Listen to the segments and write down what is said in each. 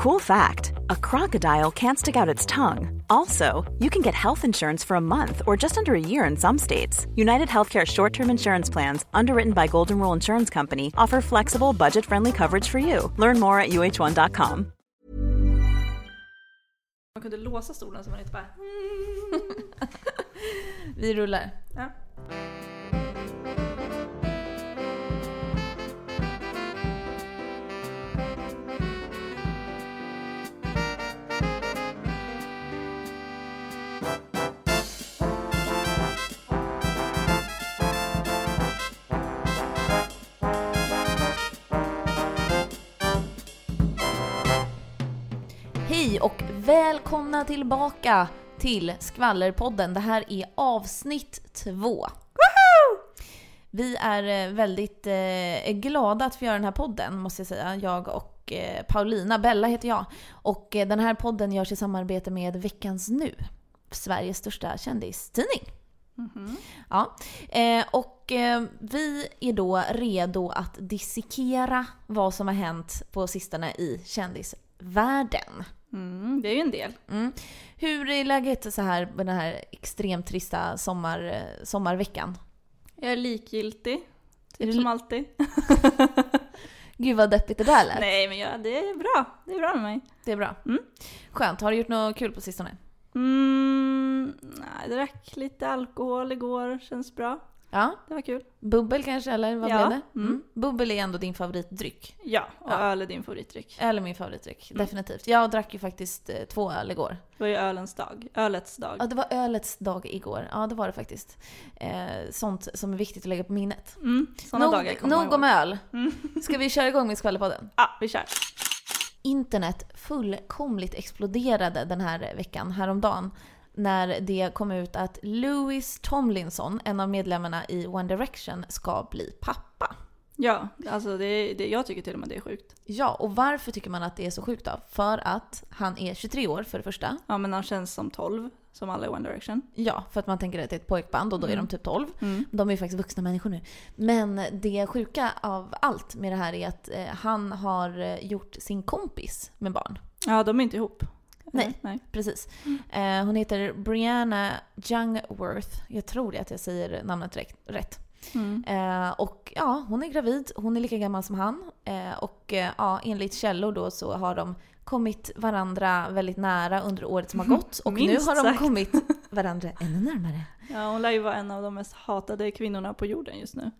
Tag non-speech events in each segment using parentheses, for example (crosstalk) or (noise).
Cool fact a crocodile can't stick out its tongue. Also, you can get health insurance for a month or just under a year in some states. United Healthcare short term insurance plans, underwritten by Golden Rule Insurance Company, offer flexible, budget friendly coverage for you. Learn more at uh1.com. Man kunde låsa stolen så man inte bara... (laughs) Hmm. Vi rullar. Ja. Välkomna tillbaka till Skvallerpodden. Det här är avsnitt två. Vi är eh, väldigt eh, glada att få göra den här podden, måste jag säga. Jag och eh, Paulina, Bella heter jag. Och eh, den här podden görs i samarbete med Veckans Nu, Sveriges största kändistidning. Ja, eh, och eh, vi är då redo att dissekera vad som har hänt på sistone i kändisvärlden. Mm, det är ju en del. Mm. Hur är läget så här med den här extremt trista sommar, sommarveckan? Jag är likgiltig. Är Typ du som li- alltid. (laughs) Gud vad deppigt det där lät. Nej men ja, det är bra. Det är bra med mig. Det är bra. Mm. Skönt. Har du gjort något kul på sistone? Mm, nej, jag drack lite alkohol igår. Känns bra. Ja? Det var kul. Bubbel kanske, eller vad Ja. blev det? Mm. Bubbel är ändå din favoritdryck. Ja, och Ja. öl är din favoritdryck. Eller min favoritdryck, Mm. definitivt. Jag drack ju faktiskt eh, två öl igår. Det var ju ölens dag. Ölets dag. Ja, det var ölets dag igår. Ja, det var det faktiskt. Eh, sånt som är viktigt att lägga på minnet. Mm, såna dagar Nog, kommer man nog om öl. (laughs) Ska vi köra igång med skvallerpodden? Ja, vi kör. internet fullkomligt exploderade den här veckan, häromdagen, när det kom ut att Louis Tomlinson, en av medlemmarna i One Direction, ska bli pappa. Ja, alltså det, det, jag tycker till och med det är sjukt. Ja, och varför tycker man att det är så sjukt då? För att han är 23 år för det första. Ja, men han känns som 12, som alla i One Direction. Ja, för att man tänker att det är ett pojkband och då är Mm. de typ 12. Mm. De är ju faktiskt vuxna människor nu. Men det sjuka av allt med det här är att eh, han har eh, gjort sin kompis med barn. Ja, de är inte ihop. Nej. Nej. Precis. Eh, hon heter Brianna Jungworth. Jag tror att jag säger namnet rätt. Mm. Eh, och ja, hon är gravid. Hon är lika gammal som han. Eh, och eh, ja, enligt källor då så har de kommit varandra väldigt nära under året som har (laughs) gått. Och nu har de sagt. kommit (laughs) varandra ännu närmare. Ja, hon lär ju vara en av de mest hatade kvinnorna på jorden just nu.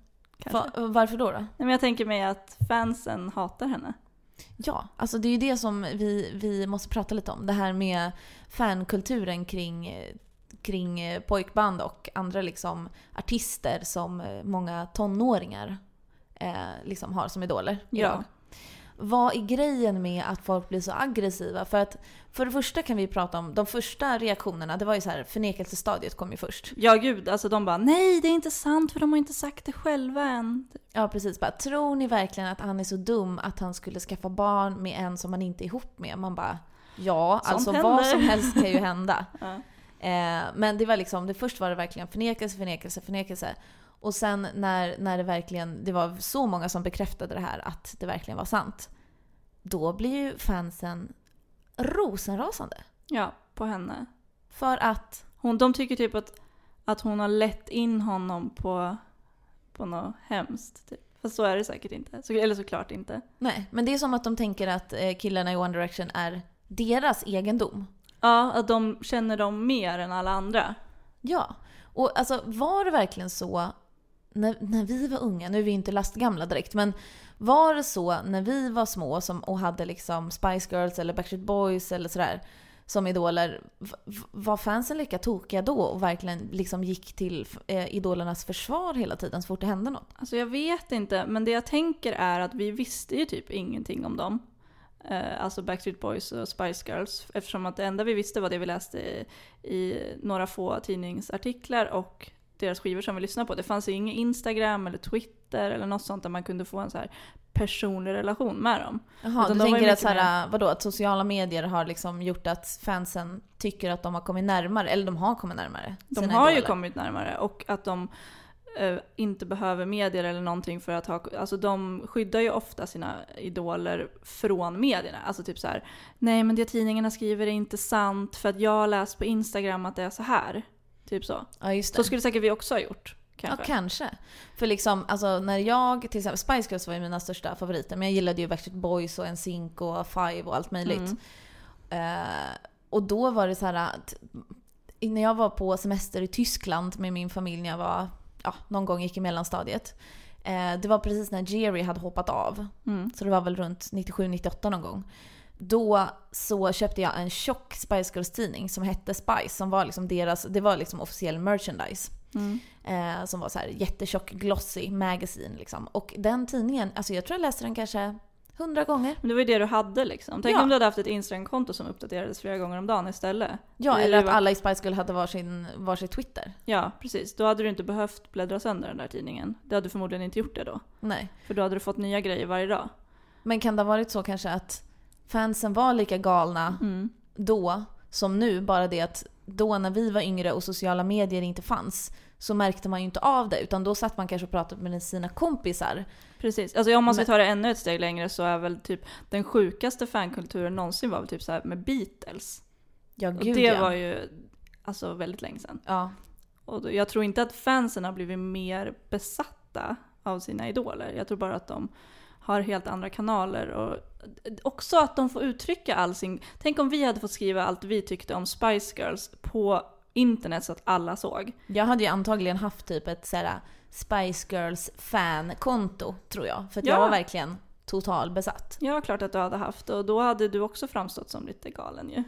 Va, varför då? då? Nej, men jag tänker mig att fansen hatar henne. Ja, alltså det är ju det som vi, vi måste prata lite om. Det här med fankulturen kring, kring eh, pojkband och andra liksom artister som eh, många tonåringar eh, liksom har som idoler idag. Vad är grejen med att folk blir så aggressiva? För att för det första kan vi prata om de första reaktionerna. Det var ju så här, förnekelsestadiet kom ju först. Ja gud, alltså de bara nej det är inte sant för de har inte sagt det själva än. Ja precis, bara tror ni verkligen att han är så dum att han skulle skaffa barn med en som han inte är ihop med? Man bara ja, Sånt alltså händer. vad som helst kan ju hända. (laughs) Ja. Eh, men det var liksom, det först var det verkligen förnekelse, förnekelse, förnekelse. Och sen när, när det verkligen, det var så många som bekräftade det här att det verkligen var sant. Då blir ju fansen rosenrasande. ja, på henne. För att, Hon, de tycker typ att, att hon har lett in honom på, på något hemskt. Typ. Fast så är det säkert inte. Så, eller såklart inte. nej, men det är som att de tänker att eh, killarna i One Direction är deras egendom. Ja, att de känner dem mer än alla andra. Ja, och alltså var det verkligen så när, när vi var unga, nu är vi inte lastgamla direkt, men var det så när vi var små som, och hade liksom Spice Girls eller Backstreet Boys eller sådär som idoler, var fansen lika tokiga då och verkligen liksom gick till eh, idolernas försvar hela tiden så fort det hände något? Alltså jag vet inte, men det jag tänker är att vi visste ju typ ingenting om dem. Eh, alltså Backstreet Boys och Spice Girls. Eftersom att det enda vi visste var det vi läste i, i några få tidningsartiklar och deras skivor som vi lyssnade på. Det fanns ju ingen Instagram eller Twitter eller något sånt där man kunde få en så här personlig relation med dem. Jaha, du ju tänker att, såhär, vadå, att sociala medier har liksom gjort att fansen tycker att de har kommit närmare, eller de har kommit närmare De har ju idoler. kommit närmare och att de eh, inte behöver medier eller någonting för att ha, alltså de skyddar ju ofta sina idoler från medierna. Alltså typ så här, nej men det tidningarna skriver är inte sant för att jag har läst på Instagram att det är så här. Typ så. Ja, just det. Så skulle säkert vi också ha gjort. Kanske. Ja, kanske. För liksom, alltså när jag, till exempel Spice Girls var ju mina största favoriter, men jag gillade ju Backstreet Boys och NSYNC och Five och allt möjligt. Mm. Eh, och då var det så här att när jag var på semester i Tyskland med min familj när jag var, ja, någon gång gick i mellanstadiet. Eh, det var precis när Jerry hade hoppat av. Mm. Så det var väl runt 97-98 någon gång. Då så köpte jag en tjock Spice Girls tidning som hette Spice. Som var liksom deras, det var liksom officiell merchandise. Mm. Eh, som var så här jättetjock, glossy magazine liksom. Och den tidningen, alltså jag tror jag läste den kanske hundra gånger. Men det var ju det du hade liksom. Tänk Ja. om du hade haft ett Instagram-konto som uppdaterades flera gånger om dagen istället. Ja, eller att var- alla i Spice Girl hade varsin, varsin Twitter. Ja, precis. Då hade du inte behövt bläddra sönder den där tidningen. Det hade du förmodligen inte gjort det då. Nej. För då hade du fått nya grejer varje dag. Men kan det ha varit så kanske att fansen var lika galna Mm. då som nu? Bara det att då när vi var yngre och sociala medier inte fanns så märkte man ju inte av det. Utan då satt man kanske och pratade med sina kompisar. Precis. Alltså om man ska ta det ännu ett steg längre så är väl typ den sjukaste fankulturen någonsin var väl typ så med Beatles. Ja, Och gud det ja. var ju alltså väldigt länge sedan. ja. Och då, jag tror inte att fansen har blivit mer besatta av sina idoler. Jag tror bara att de har helt andra kanaler och också att de får uttrycka all sin... Tänk om vi hade fått skriva allt vi tyckte om Spice Girls på internet så att alla såg. Jag hade ju antagligen haft typ ett såhär Spice Girls fan-konto tror jag. För att Ja. jag var verkligen total besatt. Ja, klart att du hade haft och då hade du också framstått som lite galen ju.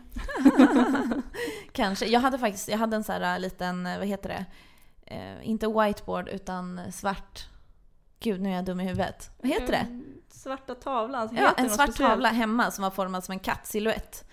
(laughs) Kanske. Jag hade faktiskt, jag hade en sån här liten, vad heter det? Eh, inte whiteboard utan svart. Gud nu är jag dum i huvudet. Vad heter det? Mm, Svarta tavlan. Ja, en svart speciellt? tavla hemma som var formad som en kattsilhuett.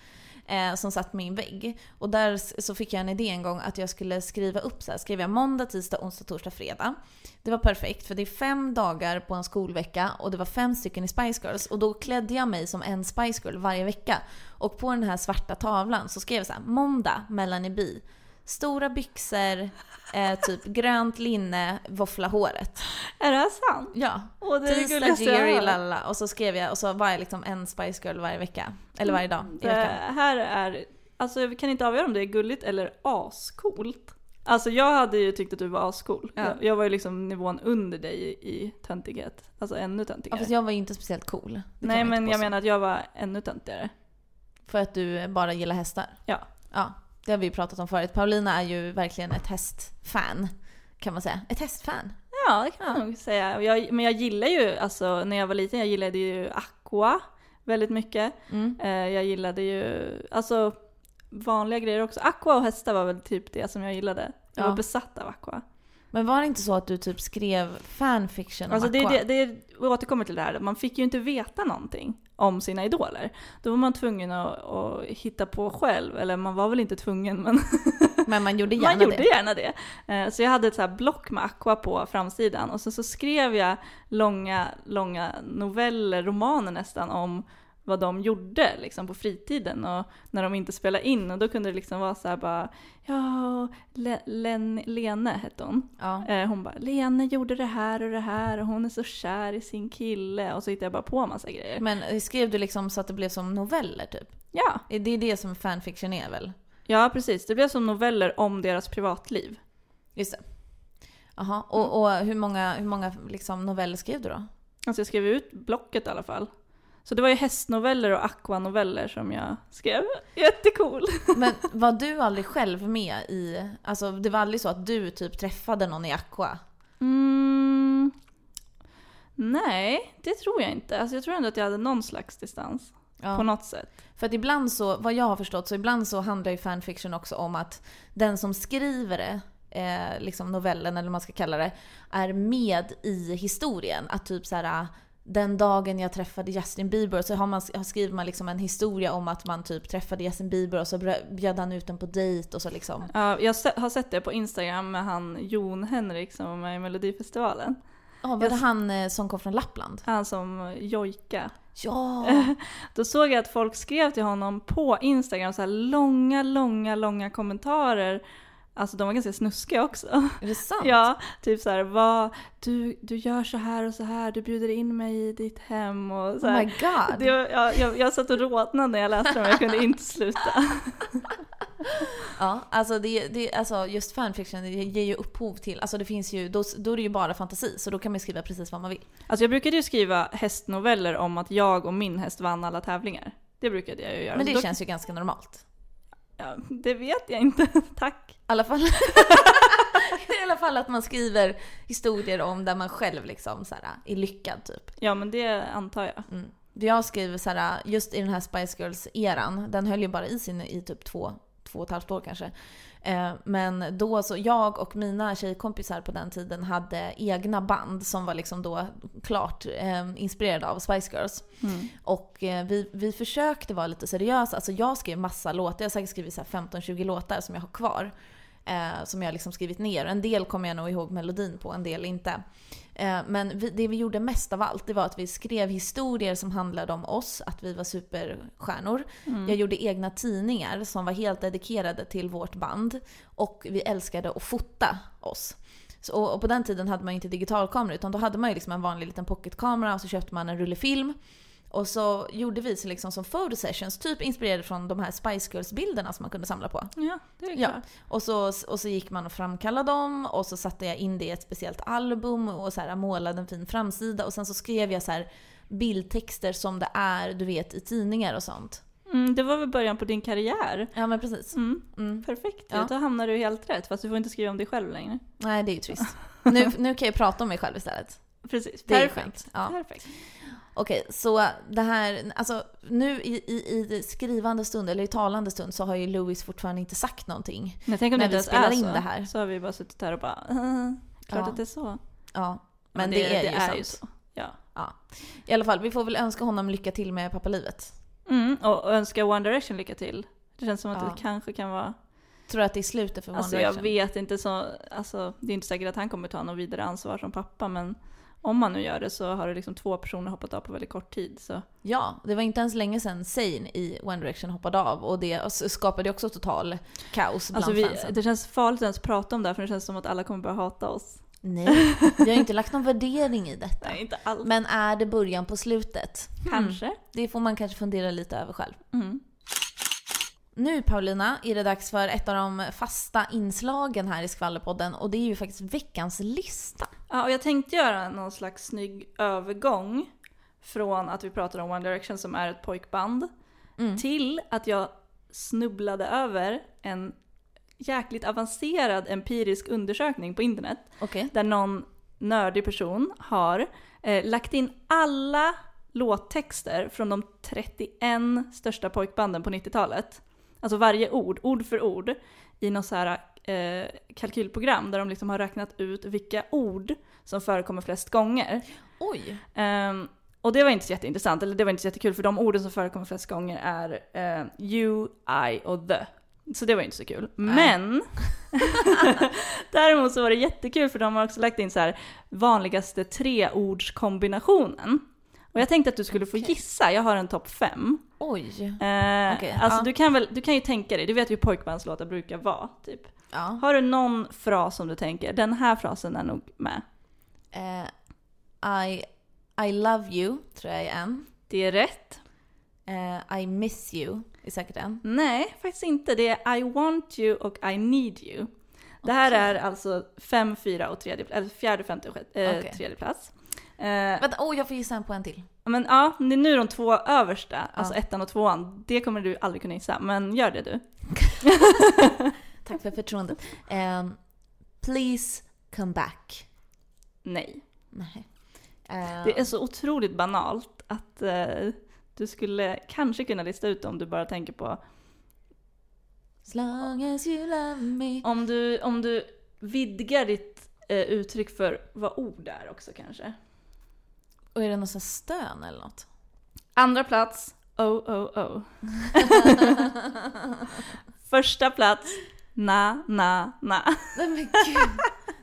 Eh, som satt på min vägg. Och där så fick jag en idé en gång att jag skulle skriva upp så här. Skrev jag måndag, tisdag, onsdag, torsdag, fredag. Det var perfekt för det är fem dagar på en skolvecka och det var fem stycken i Spice Girls. Och då klädde jag mig som en Spice Girl varje vecka. Och på den här svarta tavlan så skrev jag så här. Måndag, Melanie B. Stora byxor, eh, typ (laughs) grönt linne, våffla håret. Är det här sant? Ja. Åh, det är det Tisdag jag Jerry, lalla. Och så skrev jag, och så var jag liksom en Spice Girl varje vecka. Eller varje dag i Det här är, alltså vi kan inte avgöra om det är gulligt eller ascoolt. Alltså jag hade ju tyckt att du var ascool. Ja. Jag, jag var ju liksom nivån under dig i, i töntighet. Alltså ännu Ja, töntigare. fast jag var ju inte speciellt cool. Det Nej men jag menar att jag var ännu töntigare. För att du bara gillar hästar. Ja. Ja, det har vi pratat om förut. Paulina är ju verkligen ett hästfan. Kan man säga. Ett hästfan. Ja det kan man nog säga. Jag, men jag gillar ju, alltså när jag var liten, jag gillade ju Aqua väldigt mycket. Mm. Eh, jag gillade ju, alltså vanliga grejer också. Aqua och hästar var väl typ det som jag gillade. Jag Ja. var besatt av Aqua. Men var det inte så att du typ skrev fanfiction om Alltså det, Aqua? det, det vi återkommer till det här, man fick ju inte veta någonting om sina idoler. Då var man tvungen att, att hitta på själv, eller man var väl inte tvungen men Men man gjorde (laughs) gärna man gjorde det. gärna det. Eh, Så jag hade ett så här block med Aqua på framsidan och så, så skrev jag långa, långa noveller, romaner nästan om vad de gjorde liksom på fritiden och när de inte spelade in och då kunde det liksom vara så här bara ja, Le, Len, Lene hette hon. Ja. Eh, Hon bara “Lene gjorde det här och det här och hon är så kär i sin kille” och så hittade jag bara på massa grejer. Men eh, skrev du liksom så att det blev som noveller typ? Ja, Det är det som fanfiction är väl? ja precis. Det blev som noveller om deras privatliv. Just det. Jaha, och, och hur många, hur många liksom noveller skrev du då? Alltså jag skrev ut blocket i alla fall. Så det var ju hästnoveller och aquanoveller som jag skrev. Jättecool! Men var du aldrig själv med i, alltså det var aldrig så att du typ träffade någon i Aqua? Mm. Nej, det tror jag inte. Alltså jag tror ändå att jag hade någon slags distans. Ja. På något sätt. För att ibland så, vad jag har förstått, så ibland så handlar ju fanfiction också om att den som skriver det, eh, liksom novellen eller vad man ska kalla det, är med i historien. Att typ så här. Den dagen jag träffade Justin Bieber så har man, skriver man liksom en historia om att man typ träffade Justin Bieber och så bjöd han ut en på dejt och så liksom. Ja, jag har sett det på Instagram med han Jon Henrik som var med i Melodifestivalen. Ja, var Jag det han eh, som kom från Lappland? Han som jojka. Ja! (laughs) Då såg jag att folk skrev till honom på Instagram så här långa, långa, långa kommentarer Alltså de var ganska snuskiga också. Är det sant? Ja, typ så här, vad, du, du gör så här och så här, du bjuder in mig i ditt hem och så Oh här. my god. Det jag, jag, jag satt och rodnade när jag läste dem, jag kunde inte sluta. (laughs) Ja, alltså, det, det, alltså just fanfiction det ger ju upphov till, alltså det finns ju, då, då är det ju bara fantasi så då kan man skriva precis vad man vill. Alltså jag brukade ju skriva hästnoveller om att jag och min häst vann alla tävlingar. Det brukade jag ju göra. Men det då- känns ju ganska normalt. Ja, det vet jag inte, (laughs) tack. I alla fall, (laughs) I alla fall att man skriver historier om där man själv liksom så här, är lyckad typ. Ja men det antar jag. Mm. Jag skriver så här, just i den här Spice Girls-eran, den höll ju bara i sig i typ två, två och ett halvt år kanske. Eh, Men då så, jag och mina tjejkompisar på den tiden hade egna band som var liksom då klart eh, inspirerade av Spice Girls. Mm. Och eh, vi, vi försökte vara lite seriösa. Alltså jag skrev massa låtar, jag har säkert skrivit så här 15-20 låtar som jag har kvar. Eh, som jag liksom skrivit ner. En del kommer jag nog ihåg melodin på, en del inte. Eh, men vi, det vi gjorde mest av allt, det var att vi skrev historier som handlade om oss, att vi var superstjärnor. Jag gjorde egna tidningar som var helt dedikerade till vårt band. Och vi älskade att fota oss. Så, och, på den tiden hade man ju inte digitalkamera utan då hade man ju liksom en vanlig liten pocketkamera och så köpte man en rulle film. Och så gjorde vi så liksom som photo sessions, typ inspirerade från de här Spice Girls-bilderna som man kunde samla på. Ja, det är Ja. klart. Och så, och så gick man och framkallade dem och så satte jag in det i ett speciellt album och så här målade en fin framsida och sen så skrev jag så här bildtexter som det är, du vet, i tidningar och sånt. Mm, det var väl början på din karriär. Ja men precis. Mm. Mm. Perfekt, Ja. då hamnar du helt rätt fast du får inte skriva om dig själv längre. Nej det är ju trist. (laughs) Nu, nu kan jag prata om mig själv istället. Precis, Det är ju perfekt. skönt. Ja. perfekt. Okej, så det här, alltså nu i, i, i skrivande stund, eller i talande stund, så har ju Louis fortfarande inte sagt någonting. Men tänk om När det vi spelar in så. det här. Så har vi bara suttit här och bara "Uh, klart Ja. att det är så. Ja, men det, är, ju, är sant. ju så. Ja. I alla fall, vi får väl önska honom lycka till med pappalivet. Mm, och önska One Direction lycka till. Det känns som att Ja. det kanske kan vara... Tror du att det är slutet för One Alltså jag Direction? vet inte så... Alltså det är inte säkert att han kommer ta något vidare ansvar som pappa men om man nu gör det så har det liksom två personer hoppat av på väldigt kort tid så... Ja, det var inte ens länge sedan Zayn i One Direction hoppade av och det s- skapade också total kaos bland Alltså vi, fansen. det känns farligt att ens prata om det här för det känns som att alla kommer börja hata oss. Nej, vi har inte lagt någon värdering i detta. Nej, inte alls. Men är det början på slutet? Kanske. Det får man kanske fundera lite över själv. Mm. Nu Paulina är det dags för ett av de fasta inslagen här i Skvallerpodden och det är ju faktiskt veckans lista. Ja, och jag tänkte göra någon slags snygg övergång från att vi pratar om One Direction som är ett pojkband Mm. till att jag snubblade över en jäkligt avancerad empirisk undersökning på internet Okej. där någon nördig person har eh, lagt in alla låttexter från de 31 största pojkbanden på 90-talet. Alltså varje ord, ord för ord, i något så här eh, kalkylprogram där de liksom har räknat ut vilka ord som förekommer flest gånger. Oj. Ehm, och det var inte så jätteintressant, eller det var inte så jättekul för de orden som förekommer flest gånger är eh, you, I och the. Så det var inte så kul. Men (laughs) däremot så var det jättekul för de har också lagt in så här vanligaste treordskombinationen. Och jag tänkte att du skulle få Okej. gissa, jag har en topp fem. Oj. Eh, Okej, alltså ja. du kan väl, du kan ju tänka dig, du vet ju hur pojkbandslåtar brukar vara typ. Ja. Har du någon fras som du tänker, den här frasen är nog med? Eh, I, I love you, tror jag är en. Det är rätt. Eh, I miss you är säkert en. Nej, faktiskt inte. Det är I want you och I need you. Det här Okej. är alltså fem, fyra och tredje, eller fjärde, femte och sjätte, eh, Okej. tredje plats. Eh, Vänta, oh, jag får gissa en på en till. men ja, det är nu de två översta, alltså ettan och tvåan, det kommer du aldrig kunna gissa, men gör det du. (laughs) Tack för förtroendet. Ehm, please come back. Nej. Nej. Eh, Det är så otroligt banalt att eh, du skulle kanske kunna lista ut om du bara tänker på As long as you love me. om du, om du vidgar ditt eh, uttryck för vad ord är också kanske. Och är det någon sån stön eller något? Andra plats, oh oh oh. (laughs) Första plats, na na na. Nej men gud.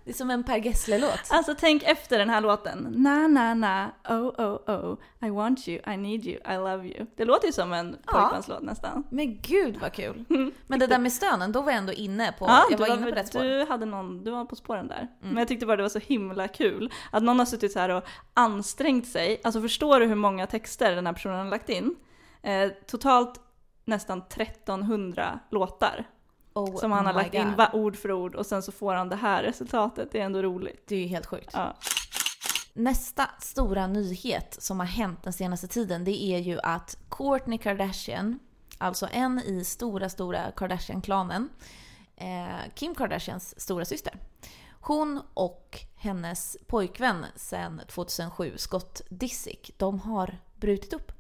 Det är som en Per Gessle-låt. Alltså tänk efter den här låten. Na na na, oh oh oh, I want you, I need you, I love you. Det låter ju som en Ja. nästan. Men gud vad kul! (laughs) Men det där med stönen, då var jag ändå inne på, Ja, jag du var inne på rätt spår. Du, hade någon, du var på spåren där. Mm. Men jag tyckte bara det var så himla kul. Att någon har suttit så här och ansträngt sig. Alltså förstår du hur många texter den här personen har lagt in? Eh, totalt nästan 1300 låtar. Oh som han har lagt in God. va- ord för ord och sen så får han det här resultatet. Det är ändå roligt. Det är ju helt sjukt. Ja. Nästa stora nyhet som har hänt den senaste tiden det är ju att Kourtney Kardashian, alltså en i stora, stora Kardashian-klanen, eh, Kim Kardashians stora syster. Hon och hennes pojkvän sedan 2007, Scott Disick, de har brutit upp.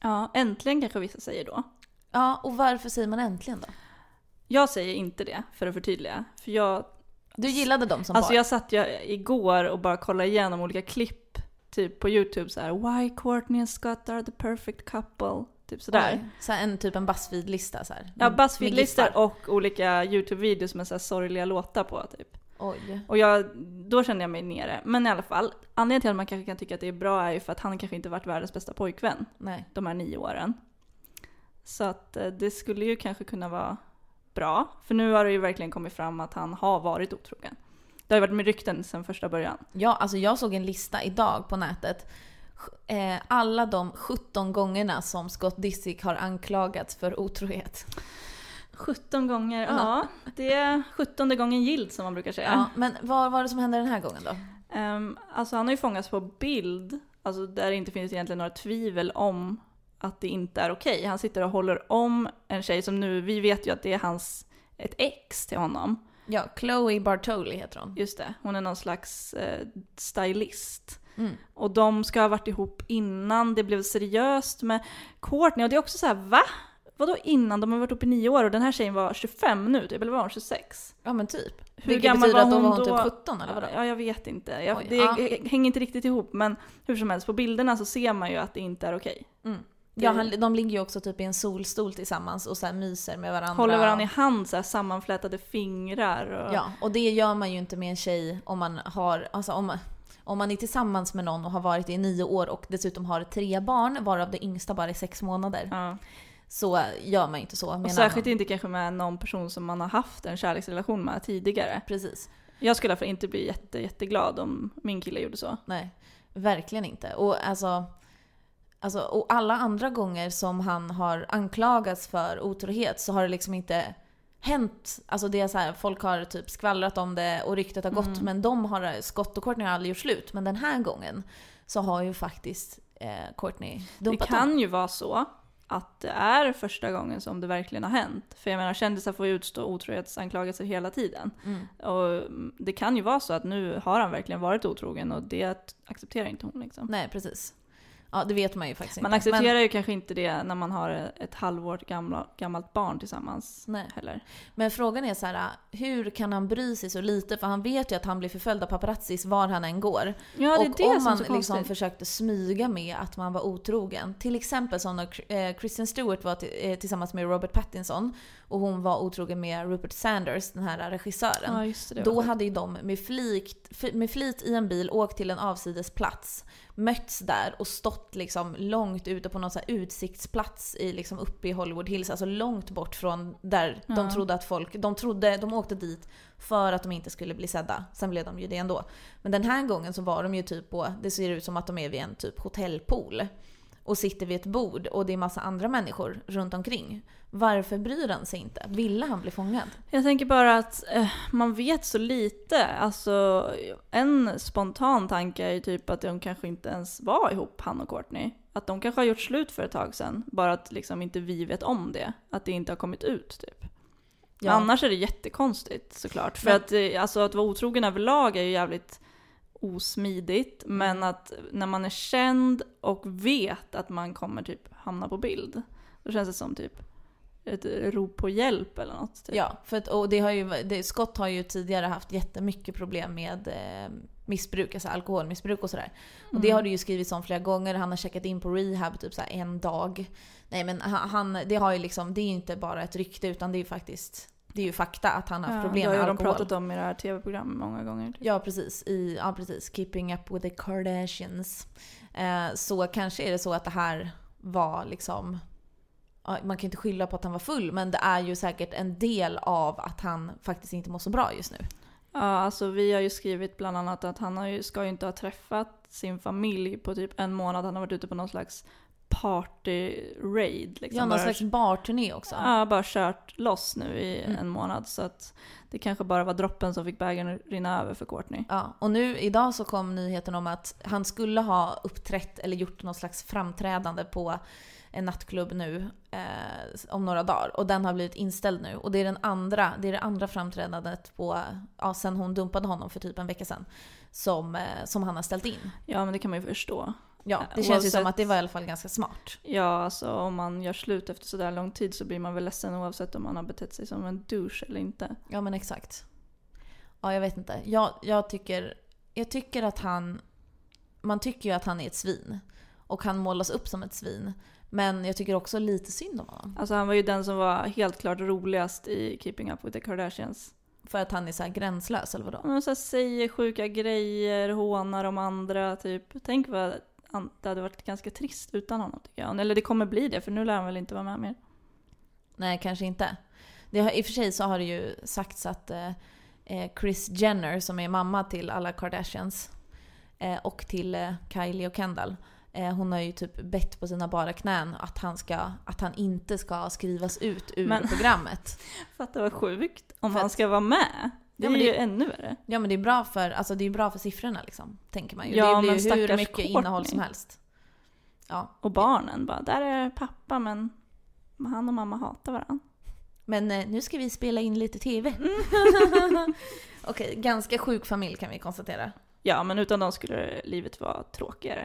ja, äntligen kanske vissa säger då. Ja, och varför säger man äntligen då? Jag säger inte det, för att förtydliga. För jag, Du gillade dem som alltså par? jag satt ju igår och bara kollade igenom olika klipp, typ på YouTube så här. Why Courtney and Scott are the perfect couple. Typ sådär. Oj, Så en typ en Buzzfeed-lista så här. Ja, Buzzfeed-listor och olika YouTube-videos med så här sorgliga låtar på typ. Oj. Och jag, då kände jag mig nere. Men i alla fall, anledningen till att man kanske kan tycka att det är bra är ju för att han kanske inte varit världens bästa pojkvän Nej. de här nio åren. Så att eh, det skulle ju kanske kunna vara bra. För nu har det ju verkligen kommit fram att han har varit otrogen. Det har ju varit med rykten sedan första början. Ja, alltså jag såg en lista idag på nätet. Eh, alla de 17 gångerna som Scott Disick har anklagats för otrohet. 17 gånger, ja. Det är 17 gången gild som man brukar säga. Ja, men vad var det som hände den här gången då? Ehm, alltså han har ju fångats på bild, alltså där det inte finns egentligen några tvivel om att det inte är okej. Han sitter och håller om en tjej som nu, vi vet ju att det är hans, ett ex till honom. Ja, Chloe Bartoli heter hon. Just det, hon är någon slags eh, stylist. Mm. Och de ska ha varit ihop innan det blev seriöst med Courtney. Och det är också så här, va? Vadå innan? De har varit ihop i nio år och den här tjejen var 25 nu typ, eller var hon 26? Ja men typ. Hur Vilket gammal var att hon var hon då? typ 17 eller vadå? Ja, jag vet inte. Jag, Oj, det ja. hänger inte riktigt ihop, men hur som helst, på bilderna så ser man ju att det inte är okej. Mm. Ja, han, de ligger ju också typ i en solstol tillsammans och så myser med varandra. Håller varandra i hand, så här, sammanflätade fingrar. Och... Ja, och det gör man ju inte med en tjej om man har, alltså om, om man är tillsammans med någon och har varit i nio år och dessutom har tre barn, varav det yngsta bara är sex månader. Ja. Så gör man ju inte så med Och särskilt inte kanske med någon person som man har haft en kärleksrelation med tidigare. Precis. Jag skulle fall inte bli jätte, jätteglad om min kille gjorde så. Nej, verkligen inte. Och alltså, alltså, och alla andra gånger som han har anklagats för otrohet så har det liksom inte hänt. Alltså det är så här, folk har typ skvallrat om det och ryktet har gått men de har, Scott och Courtney har aldrig gjort slut. Men den här gången så har ju faktiskt eh, Courtney Det dumpat kan dem. ju vara så att det är första gången som det verkligen har hänt. För jag menar kändisar får ju utstå otrohetsanklagelser hela tiden. Mm. Och mm, det kan ju vara så att nu har han verkligen varit otrogen och det accepterar inte hon liksom. Nej, precis. Ja, det vet man ju faktiskt Man inte. accepterar ju kanske inte det när man har ett halvår gamla, gammalt barn tillsammans Nej. heller. Men frågan är så här, hur kan han bry sig så lite? För han vet ju att han blir förföljd av paparazzis var han än går. Ja, det är och det om man är liksom konstigt. försökte smyga med att man var otrogen, till exempel som när eh, Kristen Stewart var eh, tillsammans med Robert Pattinson och hon var otrogen med Rupert Sanders, den här regissören. Ja, just det. Då hade ju de med flit, med flit i en bil åkt till en avsides plats, mötts där och stått liksom långt ute på någon så utsiktsplats i, liksom uppe i Hollywood Hills, alltså långt bort från där de Ja. trodde att folk, de trodde, de åkte dit för att de inte skulle bli sedda. Sen blev de ju det ändå. Men den här gången så var de ju typ på, det ser ut som att de är vid en typ hotellpool. Och sitter vid ett bord och det är massa andra människor runt omkring. Varför bryr han sig inte? Ville han bli fångad? Jag tänker bara att eh, man vet så lite. Alltså, en spontan tanke är ju typ att de kanske inte ens var ihop, han och Courtney. Att de kanske har gjort slut för ett tag sedan. Bara att liksom inte vi vet om det. Att det inte har kommit ut typ. Men annars är det jättekonstigt såklart. För Men- att, eh, alltså, att vara otrogen överlag är ju jävligt osmidigt. Men att när man är känd och vet att man kommer typ hamna på bild. Då känns det som typ ett rop på hjälp eller något. Typ. Ja, för att, och det har ju, det, Scott har ju tidigare haft jättemycket problem med eh, missbruk, alltså alkoholmissbruk och sådär. Och det har det ju skrivits om flera gånger. Han har checkat in på rehab typ så en dag. Nej men han, det har ju liksom, det är inte bara ett rykte utan det är ju faktiskt Det är ju fakta att han har haft Ja, problem det med har ju de alkohol. pratat om i det här tv-programmet många gånger. Typ. Ja precis, i, ja precis. Keeping up with the Kardashians. Eh, så kanske är det så att det här var liksom... Man kan inte skylla på att han var full, men det är ju säkert en del av att han faktiskt inte mår så bra just nu. Ja, alltså vi har ju skrivit bland annat att han har ju, ska ju inte ha träffat sin familj på typ en månad. Han har varit ute på någon slags party-raid. Liksom. Ja, någon bara, slags barturné också. Ja, bara kört loss nu i Mm. en månad. Så att det kanske bara var droppen som fick bägaren rinna över för Courtney. Ja, och nu idag så kom nyheten om att han skulle ha uppträtt eller gjort någon slags framträdande på en nattklubb nu eh, om några dagar. Och den har blivit inställd nu. Och det är, den andra, det är det andra framträdandet på, ja, sen hon dumpade honom för typ en vecka sedan. Som, eh, som han har ställt in. Ja, men det kan man ju förstå. Ja, det känns ju som att det var i alla fall ganska smart. Ja, alltså om man gör slut efter sådär lång tid så blir man väl ledsen oavsett om man har betett sig som en douche eller inte. Ja men exakt. Ja jag vet inte. Jag, jag, tycker, jag tycker att han... Man tycker ju att han är ett svin. Och han målas upp som ett svin. Men jag tycker också lite synd om honom. Alltså han var ju den som var helt klart roligast i Keeping Up With The Kardashians. För att han är så här gränslös eller vadå? Han så säger sjuka grejer, hånar om andra typ. Tänk vad han- det hade varit ganska trist utan honom tycker jag. Eller det kommer bli det för nu lär han väl inte vara med mer. Nej kanske inte. Det har, I och för sig så har det ju sagts att eh, eh, Chris Jenner som är mamma till alla Kardashians eh, och till eh, Kylie och Kendall. Eh, hon har ju typ bett på sina bara knän att han, ska, att han inte ska skrivas ut ur Men- programmet. (laughs) Fatta vad sjukt om För han att- ska vara med. Det Ja, är men ju det- ännu värre. Ja men det är bra för, alltså det är bra för siffrorna liksom, tänker man ju. Ja, det blir ju hur mycket Courtney. innehåll som helst. Ja. Och barnen bara, där är pappa men han och mamma hatar varandra. Men eh, nu ska vi spela in lite TV. (laughs) Okej, ganska sjuk familj kan vi konstatera. Ja, men utan dem skulle livet vara tråkigare.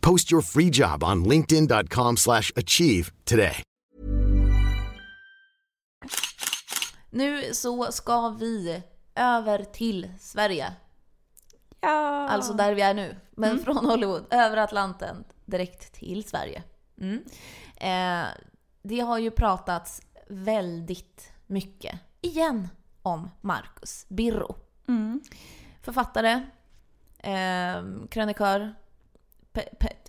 Post your free job on linkedin.com/achieve slash achieve today. Nu så ska vi över till Sverige. Ja! Alltså där vi är nu. Men från Hollywood, över Atlanten, direkt till Sverige. Mm. Eh, det har ju pratats väldigt mycket, igen, om Marcus Birro. Mm. Författare, eh, krönikör,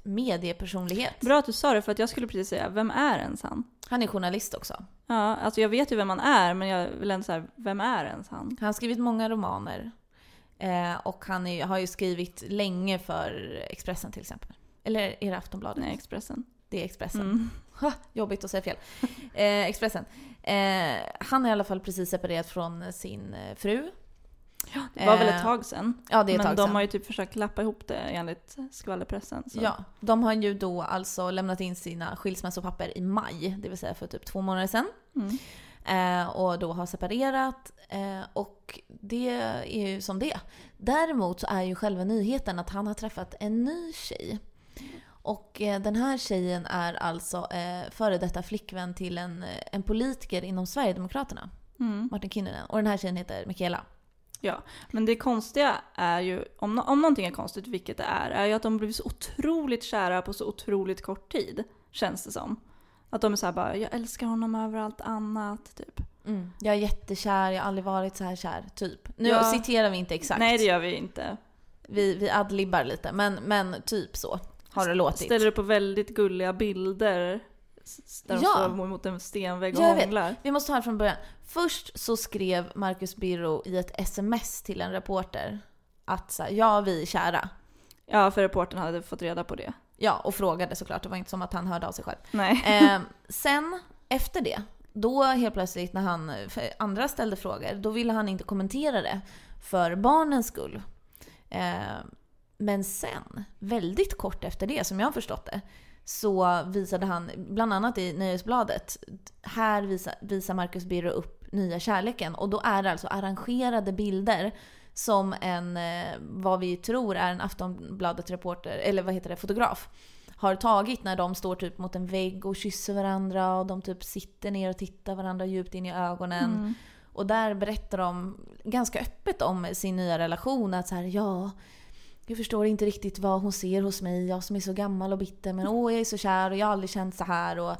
mediepersonlighet. Bra att du sa det för att jag skulle precis säga, vem är ens han? Han är journalist också. Ja, alltså jag vet ju vem han är men jag vill ändå säga, vem är ens han? Han har skrivit många romaner. Eh, och han är, har ju skrivit länge för Expressen till exempel. Eller är det Aftonbladet? Nej, Expressen. Det är Expressen. Mm. Ha, jobbigt att säga fel. Eh, Expressen. Eh, han har i alla fall precis separerat från sin eh, fru. Det var väl Eh, ett tag sedan. Ja, det är ett men tag de sedan. har ju typ försökt lappa ihop det enligt skvallerpressen. Så. Ja, de har ju då alltså lämnat in sina skilsmässopapper i maj, det vill säga för typ två månader sedan. Mm. Eh, och då har separerat. Eh, och det är ju som det Däremot så är ju själva nyheten att han har träffat en ny tjej. Och eh, den här tjejen är alltså eh, före detta flickvän till en, eh, en politiker inom Sverigedemokraterna. Mm. Martin Kinnunen. Och den här tjejen heter Mikaela. Ja, men det konstiga är ju, om, om någonting är konstigt, vilket det är, är ju att de blivit så otroligt kära på så otroligt kort tid. Känns det som. Att de är såhär bara, jag älskar honom över allt annat, typ. Mm. Jag är jättekär, jag har aldrig varit så här kär, typ. Nu Ja. citerar vi inte exakt. Nej, det gör vi inte. Vi, vi adlibbar lite, men, men typ så har det låtit. Ställer upp på väldigt gulliga bilder. Där de Ja. står mot en stenvägg och Ja, hånglar. Vi måste ta det från början. Först så skrev Marcus Birro i ett sms till en reporter att så här, ja, vi är kära. Ja, för reportern hade fått reda på det. Ja, och frågade såklart. Det var inte som att han hörde av sig själv. Nej. Eh, (laughs) sen, efter det, då helt plötsligt när han, andra ställde frågor, då ville han inte kommentera det för barnens skull. Eh, men sen, väldigt kort efter det, som jag har förstått det, så visade han, bland annat i Nöjesbladet, här visar, visar Marcus Birro upp nya kärleken. Och då är det alltså arrangerade bilder som en, eh, vad vi tror är en Aftonbladet-reporter, eller vad heter det, fotograf har tagit när de står typ mot en vägg och kysser varandra och de typ sitter ner och tittar varandra djupt in i ögonen. Mm. Och där berättar de ganska öppet om sin nya relation. Att så här, ja, jag förstår inte riktigt vad hon ser hos mig. Jag som är så gammal och bitter. Men åh, jag är så kär och jag har aldrig känt så här. Och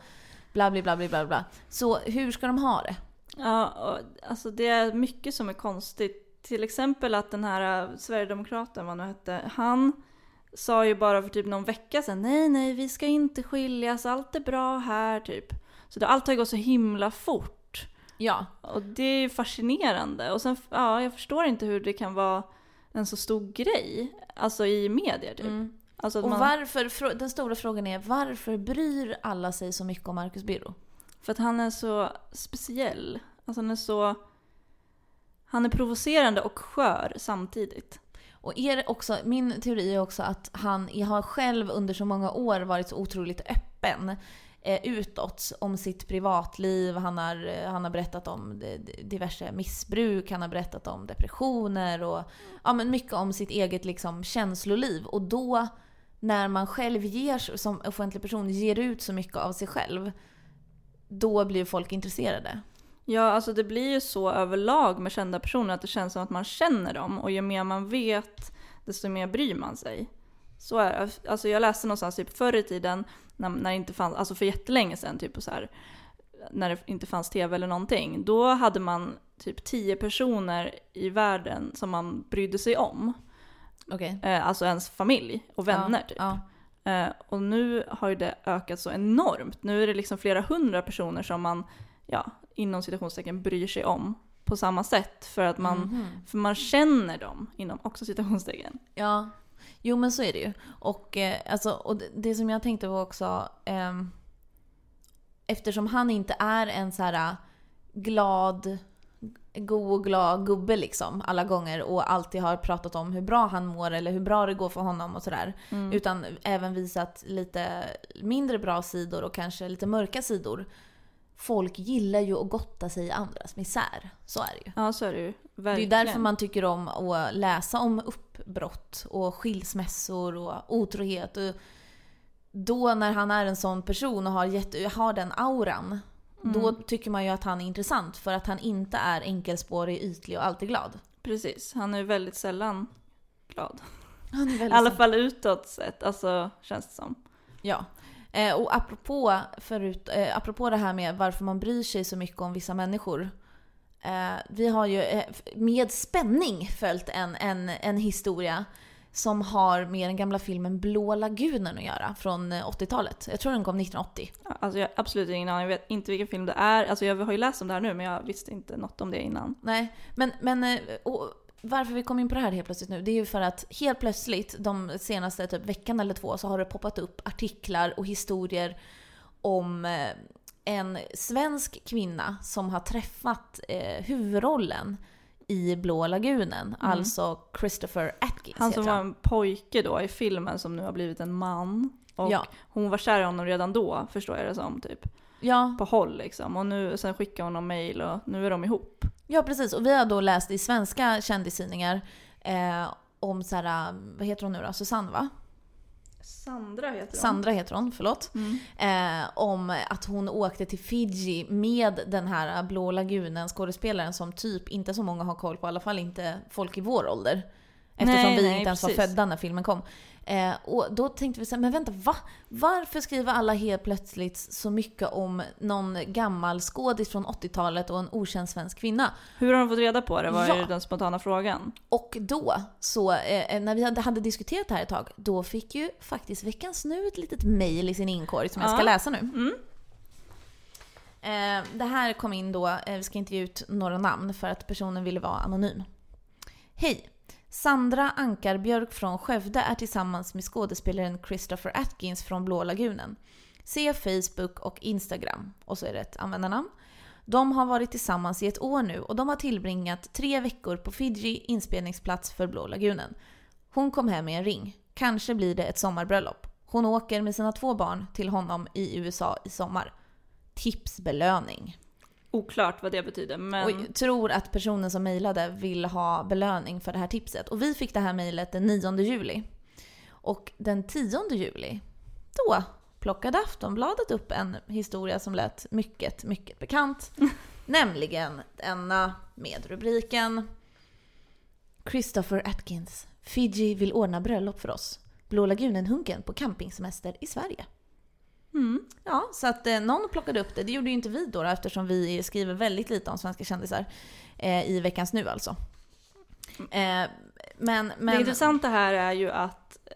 bla, bla, bla, bla, bla. Så hur ska de ha det? Ja, och, alltså det är mycket som är konstigt. Till exempel att den här äh, Sverigedemokraten, vad han nu hette, han sa ju bara för typ någon vecka sedan nej, nej, vi ska inte skiljas, allt är bra här, typ. Så det, allt har gått så himla fort. Ja, Och det är ju fascinerande. Och sen, ja, jag förstår inte hur det kan vara en så stor grej, alltså i medier typ. Mm. Alltså och man, varför, den stora frågan är varför bryr alla sig så mycket om Marcus Birro? För att han är så speciell. Alltså han är så... Han är provocerande och skör samtidigt. Och är också, min teori är också att han har själv under så många år varit så otroligt öppen eh, utåt om sitt privatliv. Han har, eh, han har berättat om diverse missbruk, han har berättat om depressioner och ja, men mycket om sitt eget liksom, känsloliv. Och då när man själv ger, som offentlig person ger ut så mycket av sig själv, då blir folk intresserade. Ja, alltså det blir ju så överlag med kända personer att det känns som att man känner dem. Och ju mer man vet, desto mer bryr man sig. Så är det. Alltså jag läste någonstans typ förr i tiden, när, när det inte fanns, alltså för jättelänge sedan, typ så här, när det inte fanns tv eller någonting. Då hade man typ tio personer i världen som man brydde sig om. Okej? Eh, alltså ens familj och vänner ja, typ. Ja. Eh, och nu har ju det ökat så enormt. Nu är det liksom flera hundra personer som man, ja, inom citationstecken bryr sig om på samma sätt. För att man, Mhm. för man känner dem inom också citationstecken. Ja, jo men så är det ju. Och, eh, alltså, och det, det som jag tänkte var också, ehm, eftersom han inte är en så här glad, god och glad gubbe liksom alla gånger och alltid har pratat om hur bra han mår eller hur bra det går för honom och sådär. Utan även visat lite mindre bra sidor och kanske lite mörka sidor. Folk gillar ju att gotta sig i andras misär. Så är det ju. Ja, så är det ju. Det är Verkligen. därför man tycker om att läsa om uppbrott och skilsmässor och otrohet. Och då när han är en sån person och har, jätte, har den auran, då tycker man ju att han är intressant för att han inte är enkelspårig, ytlig och alltid glad. Precis, han är ju väldigt sällan glad. Han är I väldigt alla fall utåt sett, alltså känns det som. Ja. Eh, och apropå, förut, eh, apropå det här med varför man bryr sig så mycket om vissa människor. Eh, vi har ju eh, med spänning följt en, en, en historia som har med den gamla filmen Blå lagunen att göra från eh, 80-talet. Jag tror den kom 1980. Alltså jag har absolut ingen aning, jag vet inte vilken film det är. Alltså jag har ju läst om det här nu men jag visste inte något om det innan. Nej, men, men eh, och varför vi kom in på det här helt plötsligt nu, det är ju för att helt plötsligt de senaste typ veckan eller två så har det poppat upp artiklar och historier om eh, en svensk kvinna som har träffat eh, huvudrollen i Blå lagunen, alltså Christopher Atkins Han som var en pojke då i filmen som nu har blivit en man. Och Ja. hon var kär i honom redan då, förstår jag det som. Typ. Ja, På håll liksom. Och nu, sen skickade hon någon mail och nu är de ihop. Ja, precis. Och vi har då läst i svenska kändistidningar eh, om så här, vad heter hon nu då? Susanne va? Sandra heter hon. Sandra heter hon, förlåt. Eh, om att hon åkte till Fiji med den här Blå lagunen skådespelaren som typ inte så många har koll på, i alla fall inte folk i vår ålder. Eftersom Nej, vi nej, inte ens var precis. födda när filmen kom. Eh, och då tänkte vi så här, men vänta, va? Varför skriver alla helt plötsligt så mycket om någon gammal skådis från 80-talet och en okänd svensk kvinna? Hur har de fått reda på det? var Ja. den spontana frågan. Och då, så eh, när vi hade, hade diskuterat det här ett tag, då fick ju faktiskt Veckans Nu ett litet mejl i sin inkorg som jag ska Ja. läsa nu. Eh, det här kom in då, eh, vi ska inte ge ut några namn för att personen ville vara anonym. Hej! Sandra Ankarbjörk från Skövde är tillsammans med skådespelaren Christopher Atkins från Blå lagunen. Se Facebook och Instagram. Och så är det ett användarnamn. De har varit tillsammans i ett år nu och de har tillbringat tre veckor på Fiji, inspelningsplats för Blå lagunen. Hon kom hem med en ring. Kanske blir det ett sommarbröllop. Hon åker med sina två barn till honom i USA i sommar. Tipsbelöning. Oklart vad det betyder, men... Och jag tror att personen som mejlade vill ha belöning för det här tipset. Och vi fick det här mejlet den 9 juli. Och den 10 juli, då plockade Aftonbladet upp en historia som lät mycket, mycket bekant. (laughs) Nämligen denna med rubriken Christopher Atkins. Fiji vill ordna bröllop för oss. Blå lagunen-hunken på campingsemester i Sverige. Mm. Ja, så att eh, någon plockade upp det. Det gjorde ju inte vi då, då eftersom vi skriver väldigt lite om svenska kändisar. Eh, I Veckans Nu alltså. Eh, men, men... Det intressanta här är ju att eh,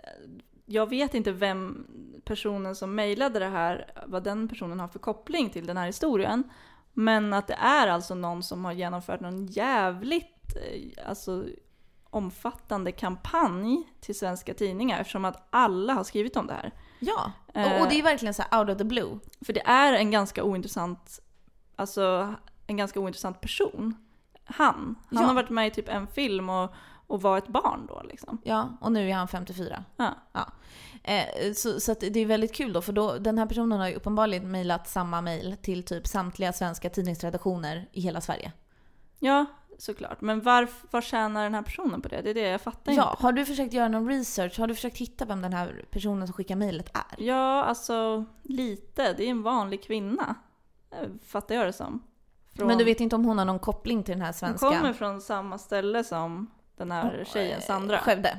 jag vet inte vem personen som mejlade det här, vad den personen har för koppling till den här historien. Men att det är alltså någon som har genomfört någon jävligt eh, alltså, omfattande kampanj till svenska tidningar eftersom att alla har skrivit om det här. Ja, Eh. och, och det är verkligen så out of the blue. För det är en ganska ointressant, alltså en ganska ointressant person. Han. Han Ja. har varit med i typ en film och, och var ett barn då liksom. Ja, och nu är han 54. Ja. Eh, så så det är väldigt kul då, för då, den här personen har ju uppenbarligen mejlat samma mejl till typ samtliga svenska tidningsredaktioner i hela Sverige. Ja, såklart. Men varf, vad tjänar den här personen på det? Det är det jag fattar Ja, inte. har du försökt göra någon research? Har du försökt hitta vem den här personen som skickar mejlet är? Ja, alltså lite. Det är en vanlig kvinna. eh, Fattar jag det som. Från, Men du vet inte om hon har någon koppling till den här Hon svenska... kommer från samma ställe som den här tjejen, Sandra. Skövde.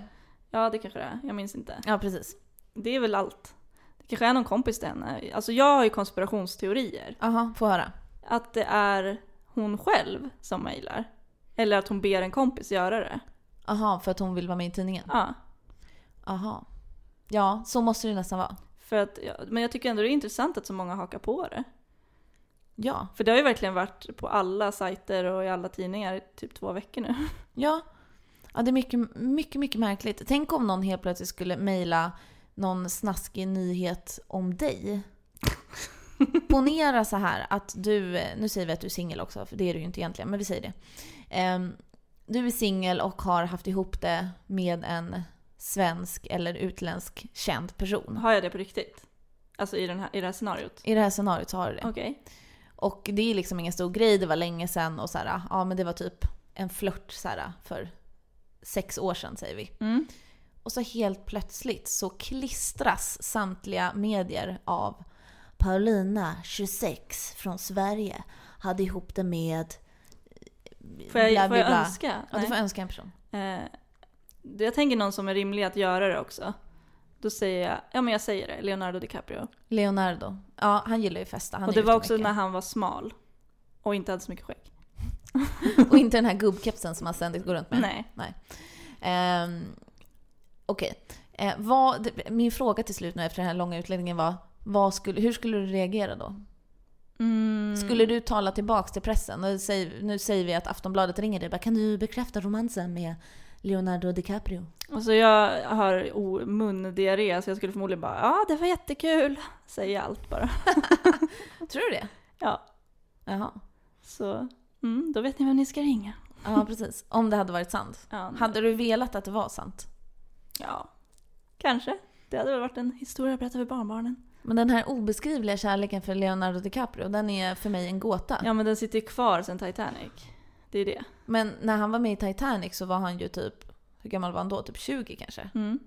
Ja, det kanske det är. Jag minns inte. Ja, precis. Det är väl allt. Det kanske är någon kompis till henne. Alltså jag har ju konspirationsteorier. Jaha, få höra. Att det är hon själv som mejlar. Eller att hon ber en kompis göra det. Aha, för att hon vill vara med i tidningen? Ja. Aha. Ja, så måste det nästan vara. För att, ja, men jag tycker ändå det är intressant att så många hakar på det. Ja. För det har ju verkligen varit på alla sajter och i alla tidningar i typ två veckor nu. (laughs) Ja. Ja, det är mycket, mycket, mycket märkligt. Tänk om någon helt plötsligt skulle mejla någon snaskig nyhet om dig. (laughs) Ponera så här att du, nu säger vi att du är singel också, för det är du ju inte egentligen, men vi säger det. Ehm, du är singel och har haft ihop det med en svensk eller utländsk känd person. Har jag det på riktigt? Alltså i, den här, i det här scenariot? I det här scenariot så har du det. Okej. Och det är liksom ingen stor grej, det var länge sedan och så här, ja men det var typ en flört så här för sex år sedan säger vi. Mm. Och så helt plötsligt så klistras samtliga medier av Paulina, 26, från Sverige, hade ihop det med... Får jag, bla, får bla, jag önska? Ja, du får önska en person. Eh, jag tänker någon som är rimlig att göra det också. Då säger jag, ja men jag säger det, Leonardo DiCaprio. Leonardo. Ja, han gillar ju festa. Han och det var också mycket. när han var smal. Och inte hade så mycket skägg. (laughs) Och inte den här gubbkepsen som han ständigt går runt med. Nej. Nej. Ehm, Okej. Eh, vad- min fråga till slut nu efter den här långa utläggningen var, vad skulle, hur skulle du reagera då? Mm. Skulle du tala tillbaks till pressen? Och säg, nu säger vi att Aftonbladet ringer dig. Bara, Kan du bekräfta romansen med Leonardo DiCaprio? Alltså jag har o- mundiarré så jag skulle förmodligen bara ja det var jättekul. Säga allt bara. (laughs) Tror du det? Ja, Jaha. så mm, då vet ni vem ni ska ringa. Ja, precis. Om det hade varit sant. Ja. Hade du velat att det var sant? ja, kanske. Det hade väl varit en historia att berätta för barnbarnen. Men den här obeskrivliga kärleken för Leonardo DiCaprio, den är för mig en gåta. Ja men den sitter ju kvar sen Titanic. Det är det. Men när han var med i Titanic så var han ju typ, hur gammal var han då? Typ 20 kanske? Mm.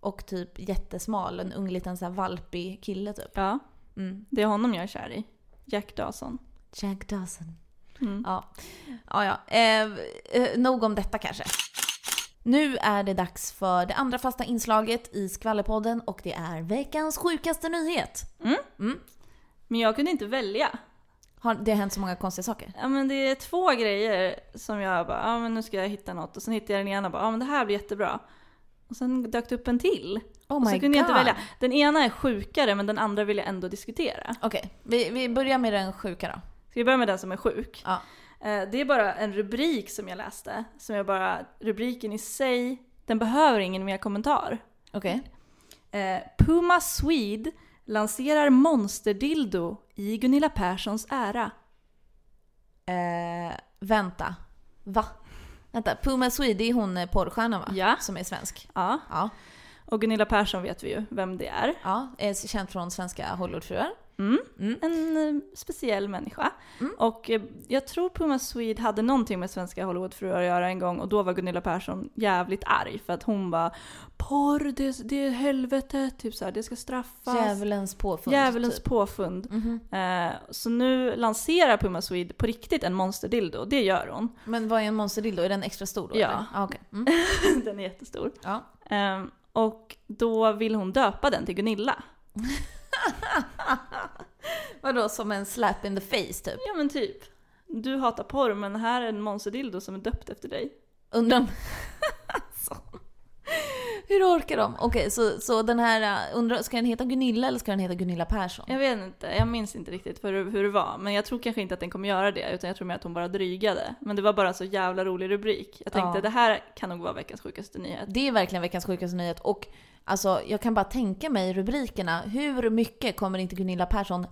Och typ jättesmal, en ung liten så här valpig kille typ. Ja, Mm. det är honom jag är kär i. Jack Dawson. Jack Dawson. Mm. Ja, ja. ja. Eh, eh, nog om detta kanske. Nu är det dags för det andra fasta inslaget i Skvallerpodden och det är veckans sjukaste nyhet. Men jag kunde inte välja. Har det hänt så många konstiga saker? Ja men det är två grejer som jag bara, ja men nu ska jag hitta något. Och sen hittade jag den ena och bara, ja men det här blir jättebra. Och sen dök det upp en till. Oh och så my kunde jag inte God. välja. Den ena är sjukare men den andra vill jag ändå diskutera. Okej, vi, vi börjar med den sjuka då. Ska vi börja med den som är sjuk? Ja. Eh, Det är bara en rubrik som jag läste. Som jag bara, rubriken i sig, den behöver ingen mer kommentar. Okej. Eh, Puma Swede lanserar monsterdildo i Gunilla Perssons ära. Eh, vänta. Va? Vänta, Puma Swede, det är hon eh, porrstjärnan va? Ja. Som är svensk. Ja, Ja. och Gunilla Persson vet vi ju vem det är. Ja, är känd från svenska Hollywoodfruar. Mm. Mm. En eh, speciell människa. Mm. Och eh, jag tror Puma Swede hade någonting med svenska Hollywoodfruar att göra en gång och då var Gunilla Persson jävligt arg för att hon bara Porr, det, det är helvete, typ så här, det ska straffas. Djävulens påfund. Djävulens typ. påfund. Mhm. Eh, så nu lanserar Puma Swede på riktigt en monsterdildo, det gör hon. Men vad är en monsterdildo? Är den extra stor då? Ja. Ah, okej. mm. (laughs) Den är jättestor. ja. Eh, och då vill hon döpa den till Gunilla. (laughs) Vadå, som en slap in the face typ? Ja men typ. Du hatar porr men här är en monsterdildo som är döpt efter dig. Undrar alltså. (laughs) Hur orkar de? Okej, så, så den här, uh, undrar, ska den heta Gunilla eller ska den heta Gunilla Persson? Jag vet inte, jag minns inte riktigt för hur det var. Men jag tror kanske inte att den kommer göra det, utan jag tror mer att hon bara drygade. Men det var bara en så jävla rolig rubrik. Jag tänkte Ja. det här kan nog vara veckans sjukaste nyhet. Det är verkligen veckans sjukaste nyhet och alltså, jag kan bara tänka mig rubrikerna. Hur mycket kommer inte Gunilla Persson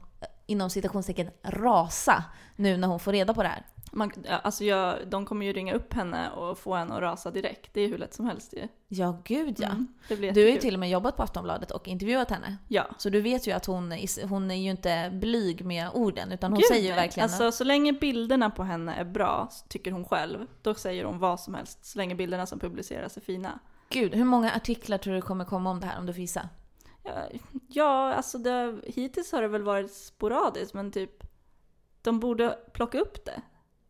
inom citationstecken rasa nu när hon får reda på det här? Man, alltså jag, de kommer ju ringa upp henne och få henne att rasa direkt. Det är hur lätt som helst ju. Ja, gud ja. Mm, det blir Du har ju till och med jobbat på Aftonbladet och intervjuat henne. Ja. Så du vet ju att hon, hon är ju inte blyg med orden utan hon Gud, säger verkligen Alltså så länge bilderna på henne är bra, tycker hon själv, då säger hon vad som helst. Så länge bilderna som publiceras är fina. Gud, hur många artiklar tror du kommer komma om det här om du får gissa? Ja, alltså det, hittills har det väl varit sporadiskt men typ de borde plocka upp det.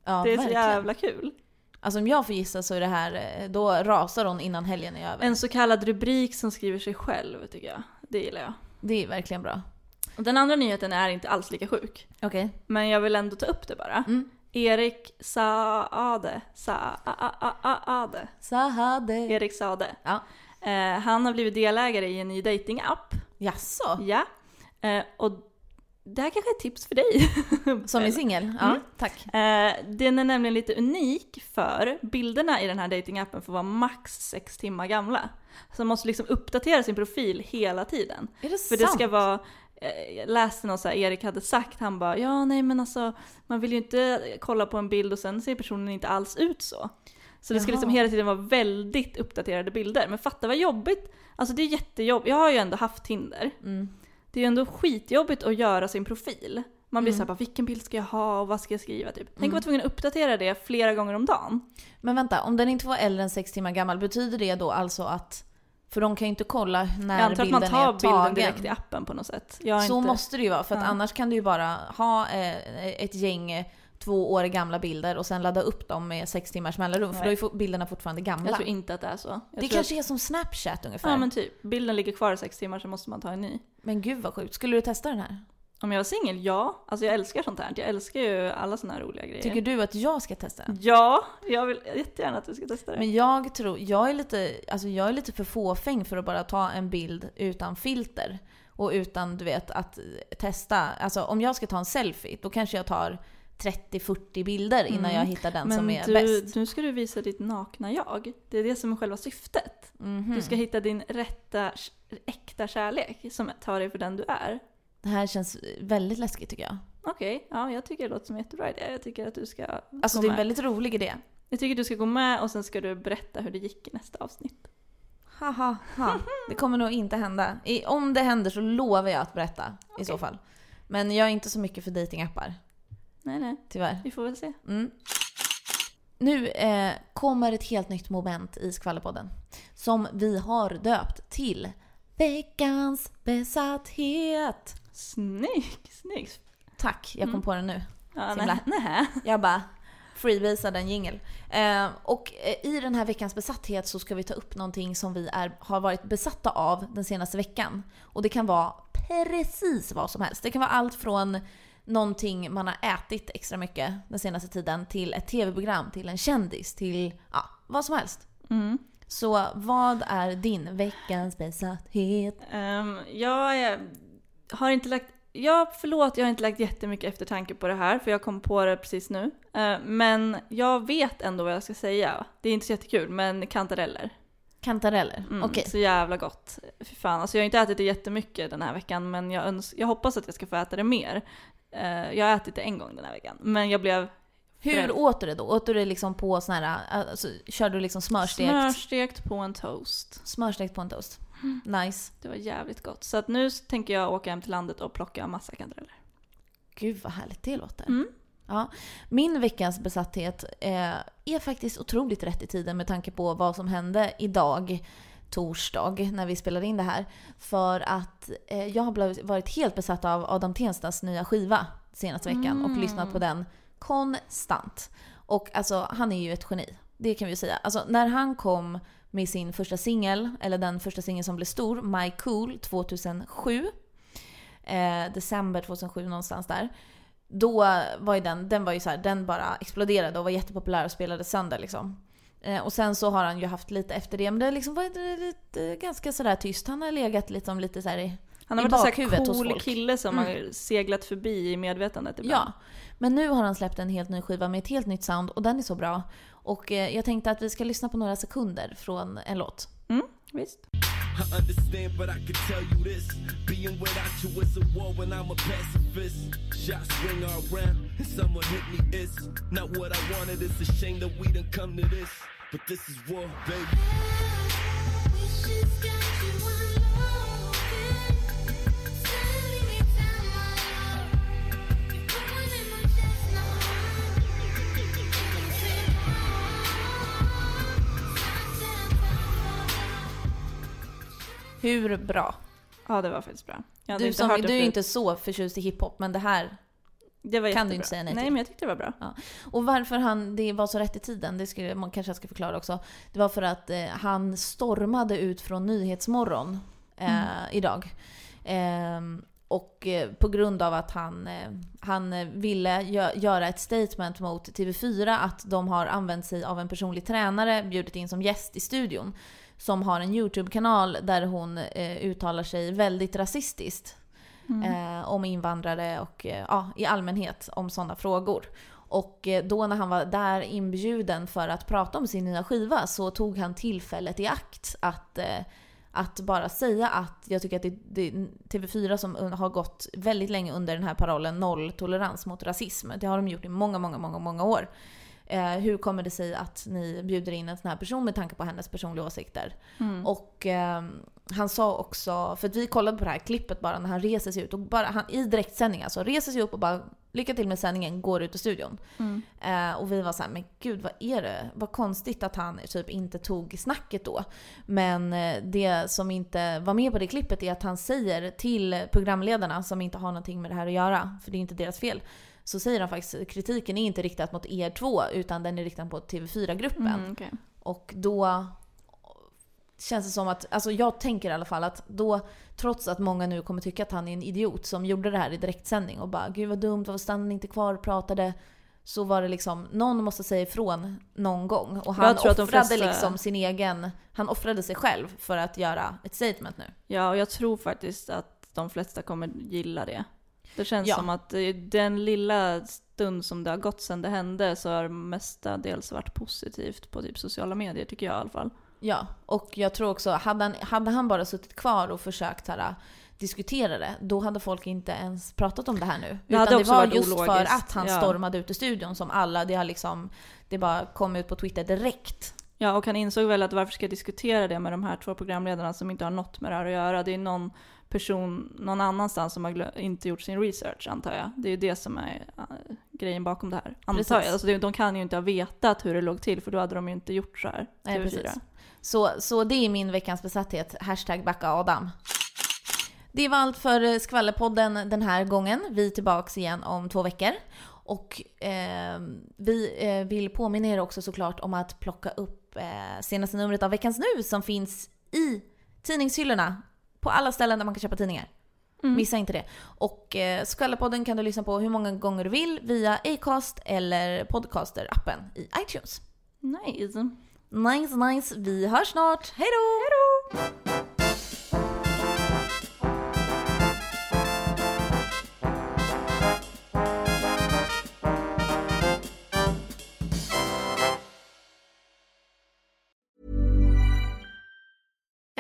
Ja, det är så verkligen. jävla kul. Alltså om jag får gissa så är det här, eh, då rasar hon innan helgen är över. En så kallad rubrik som skriver sig själv tycker jag. Det gillar jag. Det är verkligen bra. Den andra nyheten är inte alls lika sjuk. Okej. Men jag vill ändå ta upp det bara. Mm. Erik Saade. Saade. Sahade. Erik Saade. Ja. Eh, han har blivit delägare i en ny datingapp. Jaså? Ja. Eh, och det här kanske är ett tips för dig. (laughs) Som är singel? Ja, Mm. tack. Eh, den är nämligen lite unik för bilderna i den här datingappen får vara max sex timmar gamla. Så man måste liksom uppdatera sin profil hela tiden. Är det För sant? det ska vara, eh, jag läste något så här, Erik hade sagt, han bara ja nej men alltså man vill ju inte kolla på en bild och sen ser personen inte alls ut så. Så det ska Jaha. liksom hela tiden vara väldigt uppdaterade bilder. Men fatta vad jobbigt, alltså det är jättejobbigt, jag har ju ändå haft Tinder. Mm. Det är ju ändå skitjobbigt att göra sin profil. Man blir Mm. såhär, vilken bild ska jag ha och vad ska jag skriva typ. Tänk Mm. vara tvungen att uppdatera det flera gånger om dagen. Men vänta, om den inte var äldre än sex timmar gammal, betyder det då alltså att... För de kan ju inte kolla när jag antar att bilden man tar är tagen. bilden direkt i appen på något sätt. Så inte... måste det ju vara, för Ja. annars kan du ju bara ha eh, ett gäng två år gamla bilder och sen ladda upp dem med sex timmars mellanrum, för då är bilderna fortfarande gamla. Jag tror inte att det är så. Jag det kanske att... är som Snapchat ungefär. Ja men... men typ, bilden ligger kvar i sex timmar så måste man ta en ny. gud vad sjukt. Skulle du testa den här? Om jag var singel, ja. Alltså jag älskar sånt här. Jag älskar ju alla såna här roliga grejer. Tycker du att jag ska testa den? Ja, jag vill jättegärna att du ska testa det. Men jag tror, jag är lite, alltså jag är lite för fåfäng för att bara ta en bild utan filter. Och utan, du vet, att testa. Alltså om jag ska ta en selfie, då kanske jag tar 30-40 bilder innan Mm. jag hittar den Men som är du, bäst. nu ska du visa ditt nakna jag. Det är det som är själva syftet. Mhm. Du ska hitta din rätta, äkta kärlek som tar dig för den du är. Det här känns väldigt läskigt tycker jag. Okej, ja jag tycker det låter som en jättebra idé. Jag tycker att du ska Alltså det är en väldigt rolig idé. Jag tycker du ska gå med och sen ska du berätta hur det gick i nästa avsnitt. Haha, ha. Det kommer nog inte hända. I, om det händer så lovar jag att berätta i så fall. Men jag är inte så mycket för datingappar, Nej, nej, tyvärr. vi får väl se. Mm. Nu eh, kommer ett helt nytt moment i Skvallerpodden. Som vi har döpt till Veckans besatthet. Snyggt, snyggt. Tack, jag kom Mm. på den nu. Ja, nej, nej. Jag bara freebasade en jingel. Eh, och eh, i den här veckans besatthet så ska vi ta upp någonting som vi är, har varit besatta av den senaste veckan. Och det kan vara precis vad som helst. Det kan vara allt från någonting man har ätit extra mycket den senaste tiden till ett tv-program, till en kändis, till ja, vad som helst. Mm. Så vad är din veckans besatthet? Ehm, jag har inte lagt, ja förlåt jag har inte lagt jättemycket eftertanke på det här för jag kom på det precis nu. Eh, men jag vet ändå vad jag ska säga. Det är inte så jättekul men kantareller. Kantareller? Mm, Okej. Så jävla gott. Fy fan, alltså jag har inte ätit det jättemycket den här veckan men jag, öns- jag hoppas att jag ska få äta det mer. Eh, jag har ätit det en gång den här veckan men jag blev Hur åt du det då? Åt du det liksom på sån här, alltså, körde du liksom smörstekt? smörstekt på en toast. Smörstekt på en toast. Nice. Det var jävligt gott. Så att nu tänker jag åka hem till landet och plocka massa kantareller. Gud vad härligt det låter. Mm. Ja. Min veckans besatthet eh, är faktiskt otroligt rätt i tiden med tanke på vad som hände idag, torsdag, när vi spelade in det här. För att eh, jag har varit helt besatt av Adam Tenstas nya skiva senaste veckan och lyssnat på den konstant. Och alltså, han är ju ett geni. Det kan vi ju säga. Alltså, när han kom med sin första singel, eller den första singeln som blev stor, My Cool 2007. Eh, december 2007 någonstans där. Då var ju den, den var ju så här, den bara exploderade och var jättepopulär och spelade sönder liksom. Eh, och sen så har han ju haft lite efter det, men det har liksom varit lite, ganska sådär tyst. Han har legat liksom lite så här i Han har I varit en sån cool kille som Mm. har seglat förbi i medvetandet ibland. Ja, men nu har han släppt en helt ny skiva med ett helt nytt sound och den är så bra. Och eh, jag tänkte att vi ska lyssna på några sekunder från en låt. Mm, visst. I understand, but I can tell you this. Being without you is a war when I'm a pacifist. Shots ring around, and someone hit me. It's not what I wanted. It's a shame that we didn't come to this. But this is war, baby. Hur bra? Ja, det var faktiskt bra. Du, inte som, du är ju inte så förtjust i hiphop, men det här... det var kan du jättebra. inte säga nej Nej, till. men jag tyckte det var bra. Och varför han, det var så rätt i tiden, det skulle man kanske ska förklara också. Det var för att eh, han stormade ut från Nyhetsmorgon eh, idag. Ehm, och eh, på grund av att han, eh, han eh, ville gö- göra ett statement mot TV4 att de har använt sig av en personlig tränare, bjudit in som gäst i studion. Som har en YouTube-kanal där hon eh, uttalar sig väldigt rasistiskt. Mm. Eh, om invandrare och eh, ja, i allmänhet om sådana frågor. Och eh, då när han var där inbjuden för att prata om sin nya skiva så tog han tillfället i akt att, eh, att bara säga att jag tycker att det, det TV4 som har gått väldigt länge under den här parollen nolltolerans mot rasism. Det har de gjort i många, många, många, många år. Eh, hur kommer det sig att ni bjuder in en sån här person med tanke på hennes personliga åsikter? Och eh, han sa också, för att vi kollade på det här klippet bara när han reser sig ut och bara han, i direktsändning alltså reser sig upp och bara lycka till med sändningen, går ut ur studion. Eh, och vi var så här, men gud vad är det? Vad konstigt att han typ inte tog snacket då. Men eh, det som inte var med på det klippet är att han säger till programledarna som inte har någonting med det här att göra, för det är inte deras fel. Så säger han faktiskt kritiken är inte riktad mot er två utan den är riktad mot TV4-gruppen. Mm, okej. Och då känns det som att, alltså jag tänker i alla fall att då, trots att många nu kommer tycka att han är en idiot som gjorde det här i direktsändning och bara gud vad dumt, varför stannade ni inte kvar och pratade? Så var det liksom, någon måste säga ifrån någon gång. Och han offrade flesta- liksom sin egen, han offrade sig själv för att göra ett statement nu. Ja, och jag tror faktiskt att de flesta kommer gilla det. Det känns Ja. som att den lilla stund som det har gått sedan det hände så har det mestadels varit positivt på typ sociala medier tycker jag i alla fall. Ja, och jag tror också, hade han, hade han bara suttit kvar och försökt här, diskutera det, då hade folk inte ens pratat om det här nu. Det Utan det var just för ologiskt. att han Ja. stormade ut ur studion som alla, det har liksom, det bara kom ut på Twitter direkt. Ja, och han insåg väl att varför ska jag diskutera det med de här två programledarna som inte har något med det här att göra? Det är någon person någon annanstans som har inte gjort sin research antar jag. Det är ju det som är uh, grejen bakom det här. Antar Precis. jag. Alltså, det, de kan ju inte ha vetat hur det låg till för då hade de ju inte gjort så här. Nej, TV4. precis. Så, så det är min veckans besatthet. Hashtag backa Adam. Det var allt för eh, Skvallerpodden den här gången. Vi är tillbaks igen om två veckor. Och eh, vi eh, vill påminna er också såklart om att plocka upp eh, senaste numret av Veckans Nu som finns i tidningshyllorna på alla ställen där man kan köpa tidningar. Missa inte det. Och eh, Skvallerpodden kan du lyssna på hur många gånger du vill via Acast eller Podcaster-appen i iTunes. Nice. Nice, nice. Vi hörs snart. Hej då!